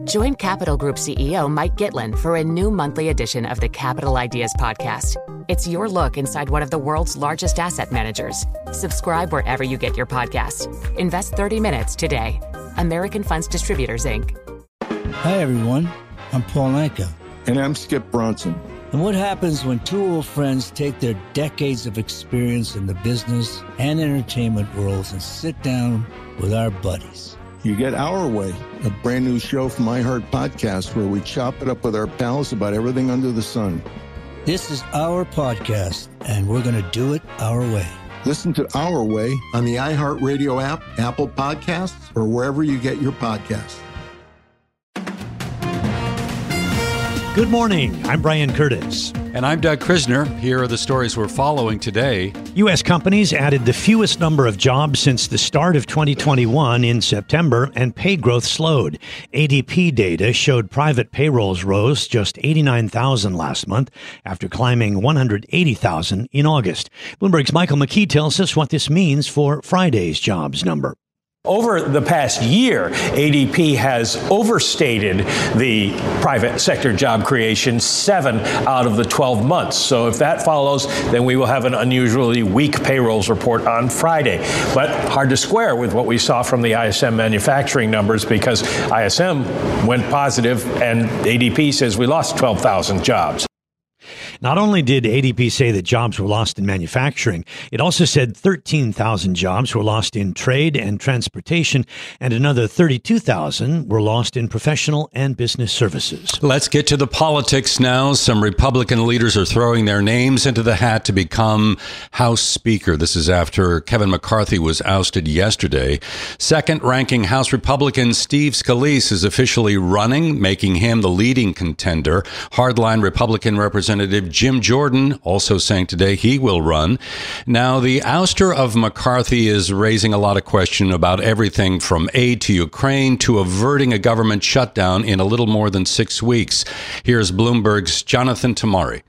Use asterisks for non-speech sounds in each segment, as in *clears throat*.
Join Capital Group CEO Mike Gitlin for a new monthly edition of the Capital Ideas Podcast. It's your look inside one of the world's largest asset managers. Subscribe wherever you get your podcasts. Invest 30 minutes today. American Funds Distributors, Inc. Hi, everyone. I'm Paul Anka. And I'm Skip Bronson. And what happens when two old friends take their decades of experience in the business and entertainment worlds and sit down with our buddies? You get Our Way, a brand new show from iHeart Podcast where we chop it up with our pals about everything under the sun. This is our podcast, and we're going to do it our way. Listen to Our Way on the iHeartRadio app, Apple Podcasts, or wherever you get your podcasts. Good morning. I'm Brian Curtis. And I'm Doug Krisner. Here are the stories we're following today. U.S. companies added the fewest number of jobs since the start of 2021 in September, and pay growth slowed. ADP data showed private payrolls rose just 89,000 last month after climbing 180,000 in August. Bloomberg's Michael McKee tells us what this means for Friday's jobs number. Over the past year, ADP has overstated the private sector job creation seven out of the 12 months. So if that follows, then we will have an unusually weak payrolls report on Friday. But hard to square with what we saw from the ISM manufacturing numbers because ISM went positive and ADP says we lost 12,000 jobs. Not only did ADP say that jobs were lost in manufacturing, it also said 13,000 jobs were lost in trade and transportation, and another 32,000 were lost in professional and business services. Let's get to the politics now. Some Republican leaders are throwing their names into the hat to become House Speaker. This is after Kevin McCarthy was ousted yesterday. Second ranking House Republican Steve Scalise is officially running, making him the leading contender. Hardline Republican Representative Jim Jordan also saying today he will run. Now, the ouster of McCarthy is raising a lot of question about everything from aid to Ukraine to averting a government shutdown in a little more than six weeks. Here's Bloomberg's Jonathan Tamari.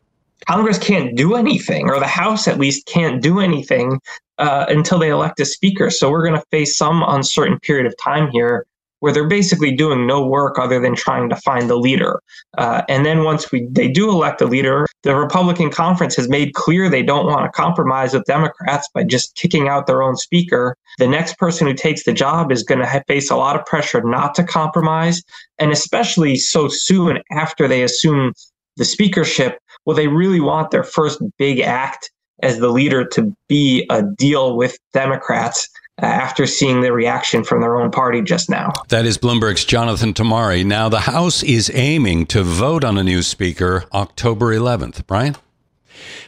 Congress can't do anything, or the House at least can't do anything uh, until they elect a speaker. So we're going to face some uncertain period of time here where they're basically doing no work other than trying to find the leader. Uh, and then once we they do elect a leader, the Republican conference has made clear they don't want to compromise with Democrats by just kicking out their own speaker. The next person who takes the job is going to face a lot of pressure not to compromise, and especially so soon after they assume the speakership. Well, they really want their first big act as the leader to be a deal with Democrats Uh, after seeing the reaction from their own party just now. That is Bloomberg's Jonathan Tamari. Now, the House is aiming to vote on a new speaker October 11th. Brian?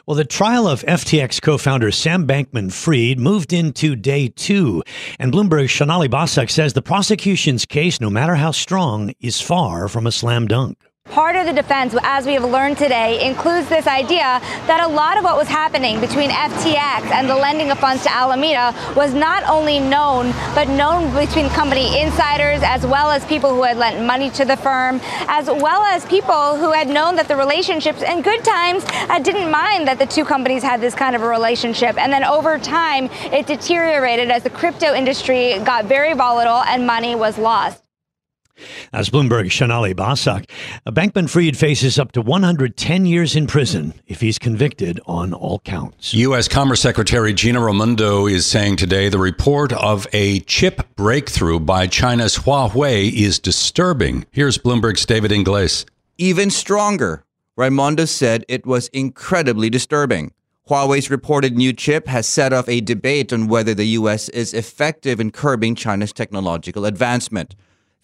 Well, the trial of FTX co founder Sam Bankman Fried moved into day two, and Bloomberg's Sonali Basak says the prosecution's case, no matter how strong, is far from a slam dunk. Part of the defense, as we have learned today, includes this idea that a lot of what was happening between FTX and the lending of funds to Alameda was not only known, but known between company insiders as well as people who had lent money to the firm, as well as people who had known that the relationships in good times uh, didn't mind that the two companies had this kind of a relationship. And then over time, it deteriorated as the crypto industry got very volatile and money was lost. As Bloomberg Sonali Basak, Bankman Fried faces up to 110 years in prison if he's convicted on all counts. U.S. Commerce Secretary Gina Raimondo is saying today the report of a chip breakthrough by China's Huawei is disturbing. Here's Bloomberg's David Ingles. Even stronger, Raimondo said it was incredibly disturbing. Huawei's reported new chip has set off a debate on whether the U.S. is effective in curbing China's technological advancement.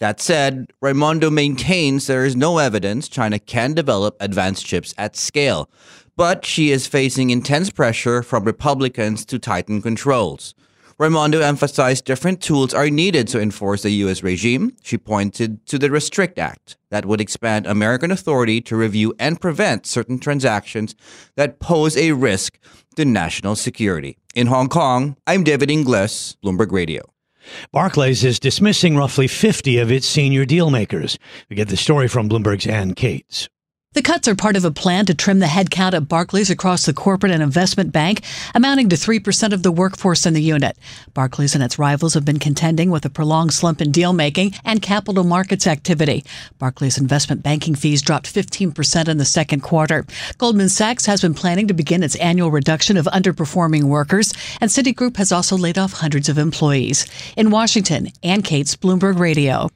That said, Raimondo maintains there is no evidence China can develop advanced chips at scale, but she is facing intense pressure from Republicans to tighten controls. Raimondo emphasized different tools are needed to enforce the U.S. regime. She pointed to the Restrict Act that would expand American authority to review and prevent certain transactions that pose a risk to national security. In Hong Kong, I'm David Ingles, Bloomberg Radio. Barclays is dismissing roughly 50 of its senior dealmakers. We get the story from Bloomberg's Ann Cates. The cuts are part of a plan to trim the headcount at Barclays across the corporate and investment bank, amounting to 3% of the workforce in the unit. Barclays and its rivals have been contending with a prolonged slump in deal making and capital markets activity. Barclays investment banking fees dropped 15% in the second quarter. Goldman Sachs has been planning to begin its annual reduction of underperforming workers, and Citigroup has also laid off hundreds of employees. In Washington, Ann Cates, Bloomberg Radio.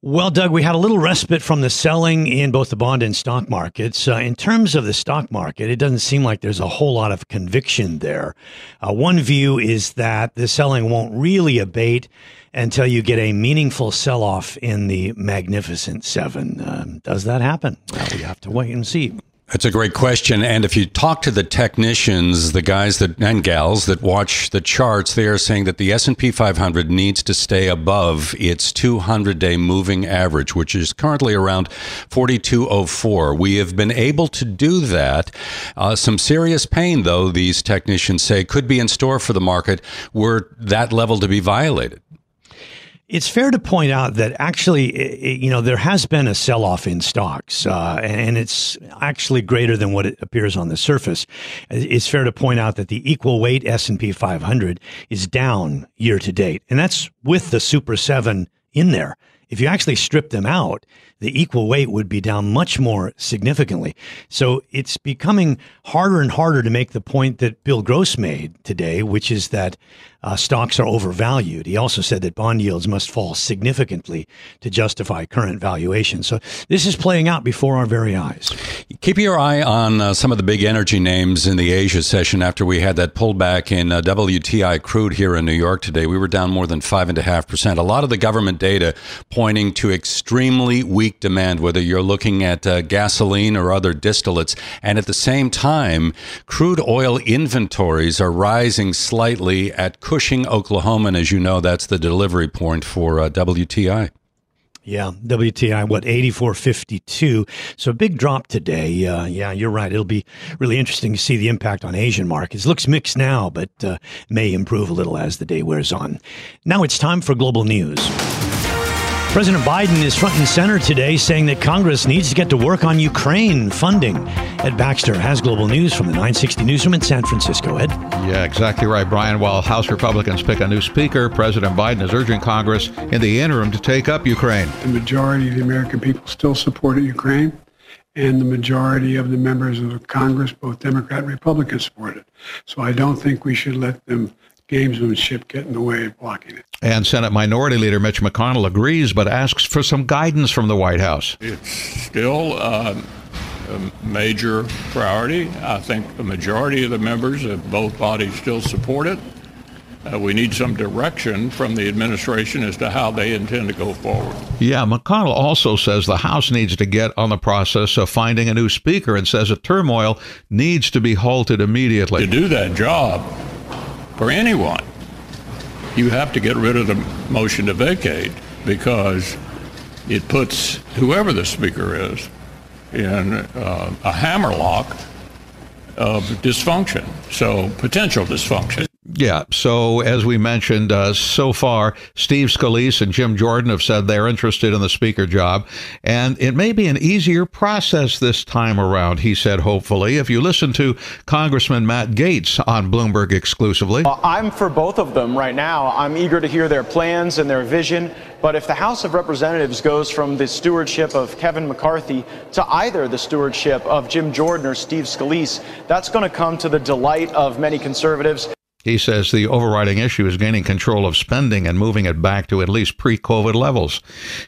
Well, Doug, we had a little respite from the selling in both the bond and stock markets. Uh, in terms of the stock market, it doesn't seem like there's a whole lot of conviction there. Uh, one view is that the selling won't really abate until you get a meaningful sell off in the Magnificent Seven. Um, does that happen? Well, we have to wait and see. That's a great question. And if you talk to the technicians, the guys that and gals that watch the charts, they are saying that the S&P 500 needs to stay above its 200-day moving average, which is currently around 4204. We have been able to do that. Uh, some serious pain, though, these technicians say, could be in store for the market were that level to be violated. It's fair to point out that actually, you know, there has been a sell-off in stocks, uh, and it's actually greater than what it appears on the surface. It's fair to point out that the equal weight S&P 500 is down year to date, and that's with the Super 7 in there. If you actually strip them out, the equal weight would be down much more significantly. So it's becoming harder and harder to make the point that Bill Gross made today, which is that uh, stocks are overvalued. He also said that bond yields must fall significantly to justify current valuation. So this is playing out before our very eyes. Keep your eye on uh, some of the big energy names in the Asia session after we had that pullback in uh, WTI crude here in New York today. We were down more than 5.5%. A lot of the government data pointing to extremely weak demand, whether you're looking at uh, gasoline or other distillates. And at the same time, crude oil inventories are rising slightly at Cushing, Oklahoma. And as you know, that's the delivery point for uh, WTI. Yeah, WTI, what, 84.52. So a big drop today. Uh, yeah, you're right. It'll be really interesting to see the impact on Asian markets. Looks mixed now, but uh, may improve a little as the day wears on. Now it's time for global news. President Biden is front and center today saying that Congress needs to get to work on Ukraine funding. Ed Baxter has global news from the 960 Newsroom in San Francisco. Ed? Yeah, exactly right, Brian. While House Republicans pick a new speaker, President Biden is urging Congress in the interim to take up Ukraine. The majority of the American people still supported Ukraine, and the majority of the members of Congress, both Democrat and Republican, supported it. So I don't think we should let them gamesmanship get in the way of blocking it. And Senate Minority Leader Mitch McConnell agrees, but asks for some guidance from the White House. It's still uh, a major priority. I think the majority of the members of both bodies still support it. Uh, we need some direction from the administration as to how they intend to go forward. Yeah, McConnell also says the House needs to get on the process of finding a new speaker and says a turmoil needs to be halted immediately. To do that job, for anyone, you have to get rid of the motion to vacate because it puts whoever the speaker is in uh, a hammerlock of dysfunction, so potential dysfunction. Yeah. So, as we mentioned, uh, so far, Steve Scalise and Jim Jordan have said they're interested in the speaker job. And it may be an easier process this time around, he said, hopefully. If you listen to Congressman Matt Gaetz on Bloomberg exclusively, I'm for both of them right now. I'm eager to hear their plans and their vision. But if the House of Representatives goes from the stewardship of Kevin McCarthy to either the stewardship of Jim Jordan or Steve Scalise, that's going to come to the delight of many conservatives. He says the overriding issue is gaining control of spending and moving it back to at least pre COVID levels.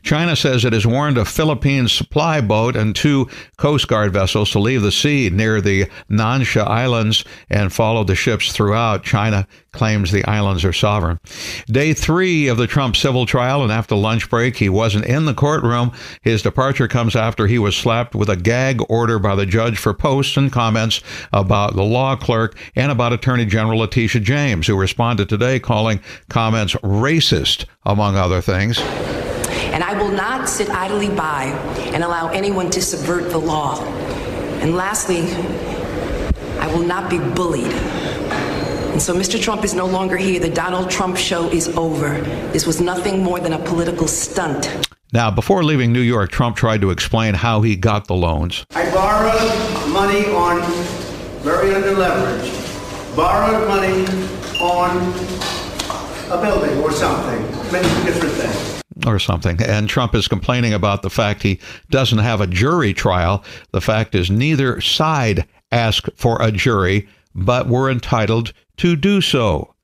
China says it has warned a Philippine supply boat and two Coast Guard vessels to leave the sea near the Nansha Islands and follow the ships throughout. China claims the islands are sovereign. Day three of the Trump civil trial, and after lunch break, he wasn't in the courtroom. His departure comes after he was slapped with a gag order by the judge for posts and comments about the law clerk and about Attorney General Letitia James, who responded today calling comments racist, among other things. And I will not sit idly by and allow anyone to subvert the law. And lastly, I will not be bullied. And so Mr. Trump is no longer here. The Donald Trump show is over. This was nothing more than a political stunt. Now, before leaving New York, Trump tried to explain how he got the loans. I borrowed money on very under leverage, borrowed money on a building or something, many different things. Or something. And Trump is complaining about the fact he doesn't have a jury trial. The fact is, neither side asked for a jury, but were entitled to do so.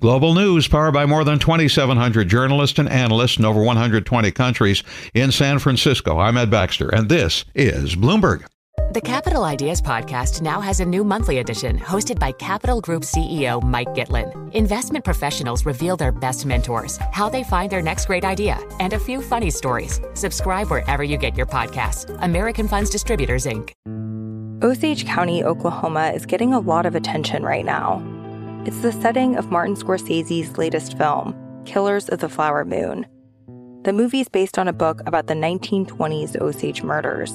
Global News, powered by more than 2,700 journalists and analysts in over 120 countries in San Francisco. I'm Ed Baxter, and this is Bloomberg. The Capital Ideas Podcast now has a new monthly edition hosted by Capital Group CEO Mike Gitlin. Investment professionals reveal their best mentors, how they find their next great idea, and a few funny stories. Subscribe wherever you get your podcasts. American Funds Distributors, Inc. Osage County, Oklahoma is getting a lot of attention right now. It's the setting of Martin Scorsese's latest film, Killers of the Flower Moon. The movie's based on a book about the 1920s Osage murders,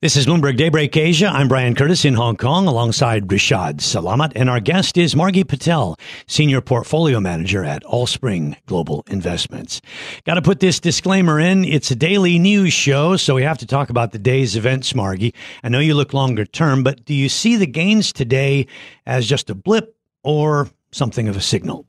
This is Bloomberg Daybreak Asia. I'm Brian Curtis in Hong Kong alongside Rishaad Salamat, and our guest is Margie Patel, Senior Portfolio Manager at Allspring Global Investments. Got to put this disclaimer in. It's a daily news show, so we have to talk about the day's events, Margie. I know you look longer term, but do you see the gains today as just a blip or something of a signal?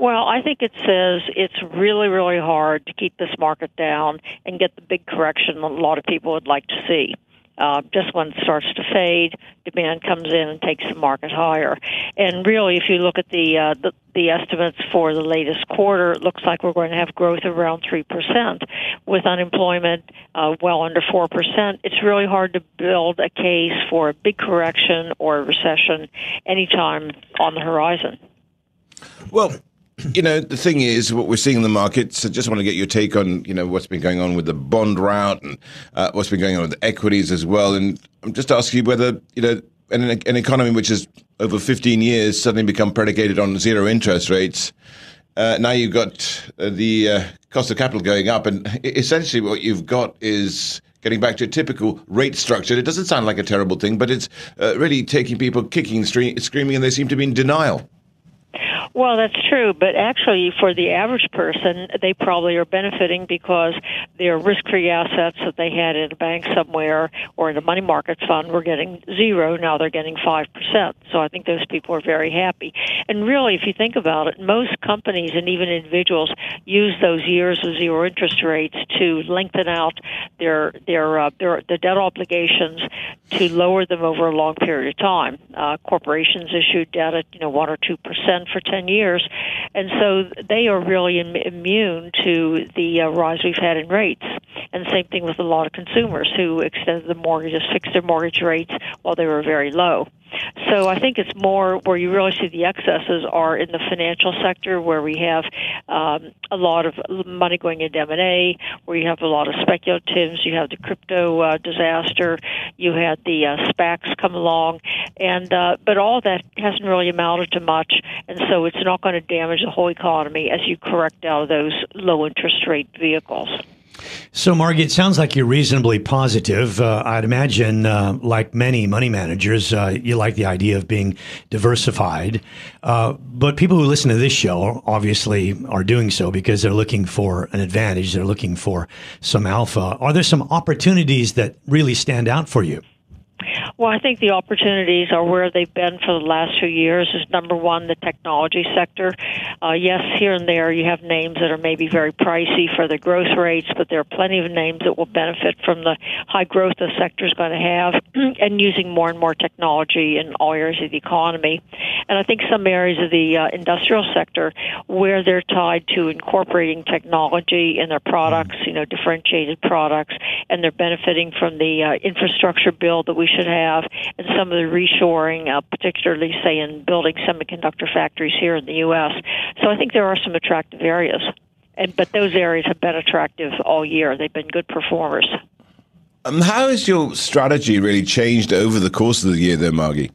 Well, I think it says it's really, really hard to keep this market down and get the big correction that a lot of people would like to see. Uh, just when it starts to fade, demand comes in and takes the market higher. And really, if you look at the, uh, the the estimates for the latest quarter, it looks like we're going to have growth around three percent, with unemployment uh, well under four percent. It's really hard to build a case for a big correction or a recession anytime on the horizon. Well, you know, the thing is, what we're seeing in the markets, I just want to get your take on, you know, what's been going on with the bond rout and uh, what's been going on with the equities as well. And I'm just asking you whether, you know, an, an economy which has over 15 years suddenly become predicated on zero interest rates, uh, now you've got uh, the uh, cost of capital going up. And essentially what you've got is getting back to a typical rate structure. It doesn't sound like a terrible thing, but it's uh, really taking people kicking, screaming, and they seem to be in denial. Well, that's true, but actually, for the average person, they probably are benefiting because their risk-free assets that they had in a bank somewhere or in a money market fund were getting zero. Now they're getting five percent. So I think those people are very happy. And really, if you think about it, most companies and even individuals use those years of zero interest rates to lengthen out their their uh, their, their debt obligations to lower them over a long period of time. Uh, corporations issue debt at you know one or two percent for ten years, and so they are really Im- immune to the uh, rise we've had in rates. And same thing with a lot of consumers who extended the mortgages, fixed their mortgage rates while they were very low. So I think it's more where you really see the excesses are in the financial sector, where we have um, a lot of money going into M&A, where you have a lot of speculatives. You have the crypto uh, disaster. You had the uh, SPACs come along, and uh, but all that hasn't really amounted to much, and so it's not going to damage the whole economy as you correct out of those low interest rate vehicles. So, Margie, it sounds like you're reasonably positive. Uh, I'd imagine, uh, like many money managers, uh, you like the idea of being diversified. Uh, but people who listen to this show obviously are doing so because they're looking for an advantage. They're looking for some alpha. Are there some opportunities that really stand out for you? Well, I think the opportunities are where they've been for the last few years. Is number one the technology sector. Uh, yes, here and there you have names that are maybe very pricey for the growth rates, but there are plenty of names that will benefit from the high growth the sector is going to have, *clears throat* and using more and more technology in all areas of the economy. And I think some areas of the uh, industrial sector where they're tied to incorporating technology in their products, you know, differentiated products, and they're benefiting from the uh, infrastructure bill that we should have, and some of the reshoring, uh, particularly say in building semiconductor factories here in the U.S. So I think there are some attractive areas, and but those areas have been attractive all year. They've been good performers. Um, how has your strategy really changed over the course of the year, there, Margie?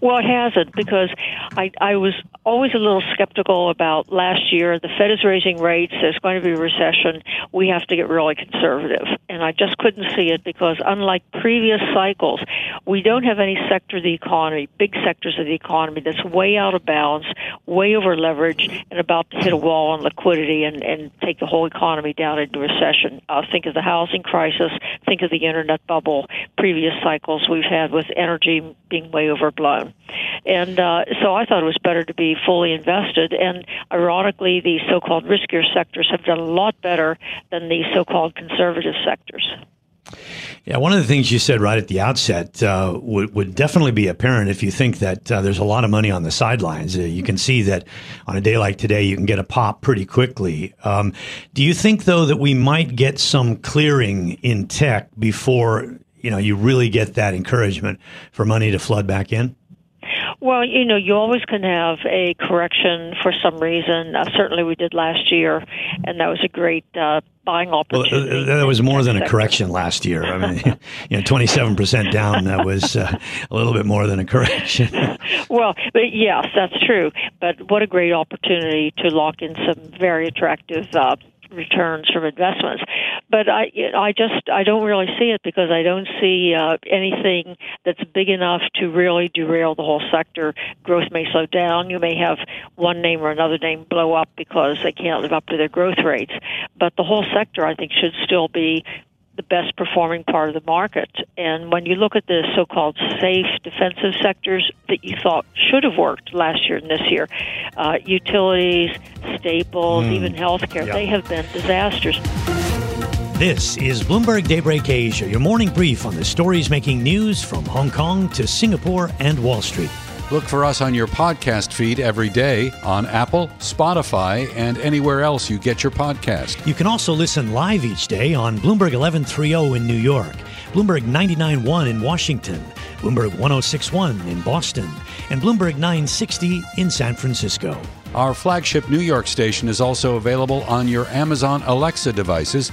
Well, it hasn't because I, I was always a little skeptical about last year. The Fed is raising rates. There's going to be a recession. We have to get really conservative. And I just couldn't see it because, unlike previous cycles, we don't have any sector of the economy, big sectors of the economy, that's way out of balance, way over leveraged, and about to hit a wall on liquidity and, and take the whole economy down into recession. Uh, think of the housing crisis, think of the internet bubble, previous cycles we've had with energy being way overblown. And uh, so I thought it was better to be fully invested. And ironically, the so called riskier sectors have done a lot better than the so called conservative sectors. Yeah, one of the things you said right at the outset uh, would, would definitely be apparent if you think that uh, there's a lot of money on the sidelines. Uh, you can see that on a day like today, you can get a pop pretty quickly. Um, do you think, though, that we might get some clearing in tech before you know you really get that encouragement for money to flood back in? Well, you know, you always can have a correction for some reason. Uh, certainly, we did last year, and that was a great uh, buying opportunity. Well, uh, that was more than a correction last year. I mean, *laughs* you know, twenty-seven percent down. That was uh, a little bit more than a correction. *laughs* well, but yes, that's true. But what a great opportunity to lock in some very attractive uh, returns from investments. But I, I just, I don't really see it because I don't see uh, anything that's big enough to really derail the whole sector. Growth may slow down. You may have one name or another name blow up because they can't live up to their growth rates. But the whole sector, I think, should still be the best performing part of the market. And when you look at the so called safe defensive sectors that you thought should have worked last year and this year, uh, utilities, staples, mm. even healthcare, yep. they have been disasters. This is Bloomberg Daybreak Asia, your morning brief on the stories making news from Hong Kong to Singapore and Wall Street. Look for us on your podcast feed every day on Apple, Spotify, and anywhere else you get your podcast. You can also listen live each day on Bloomberg 1130 in New York, Bloomberg 991 in Washington, Bloomberg 1061 in Boston, and Bloomberg 960 in San Francisco. Our flagship New York station is also available on your Amazon Alexa devices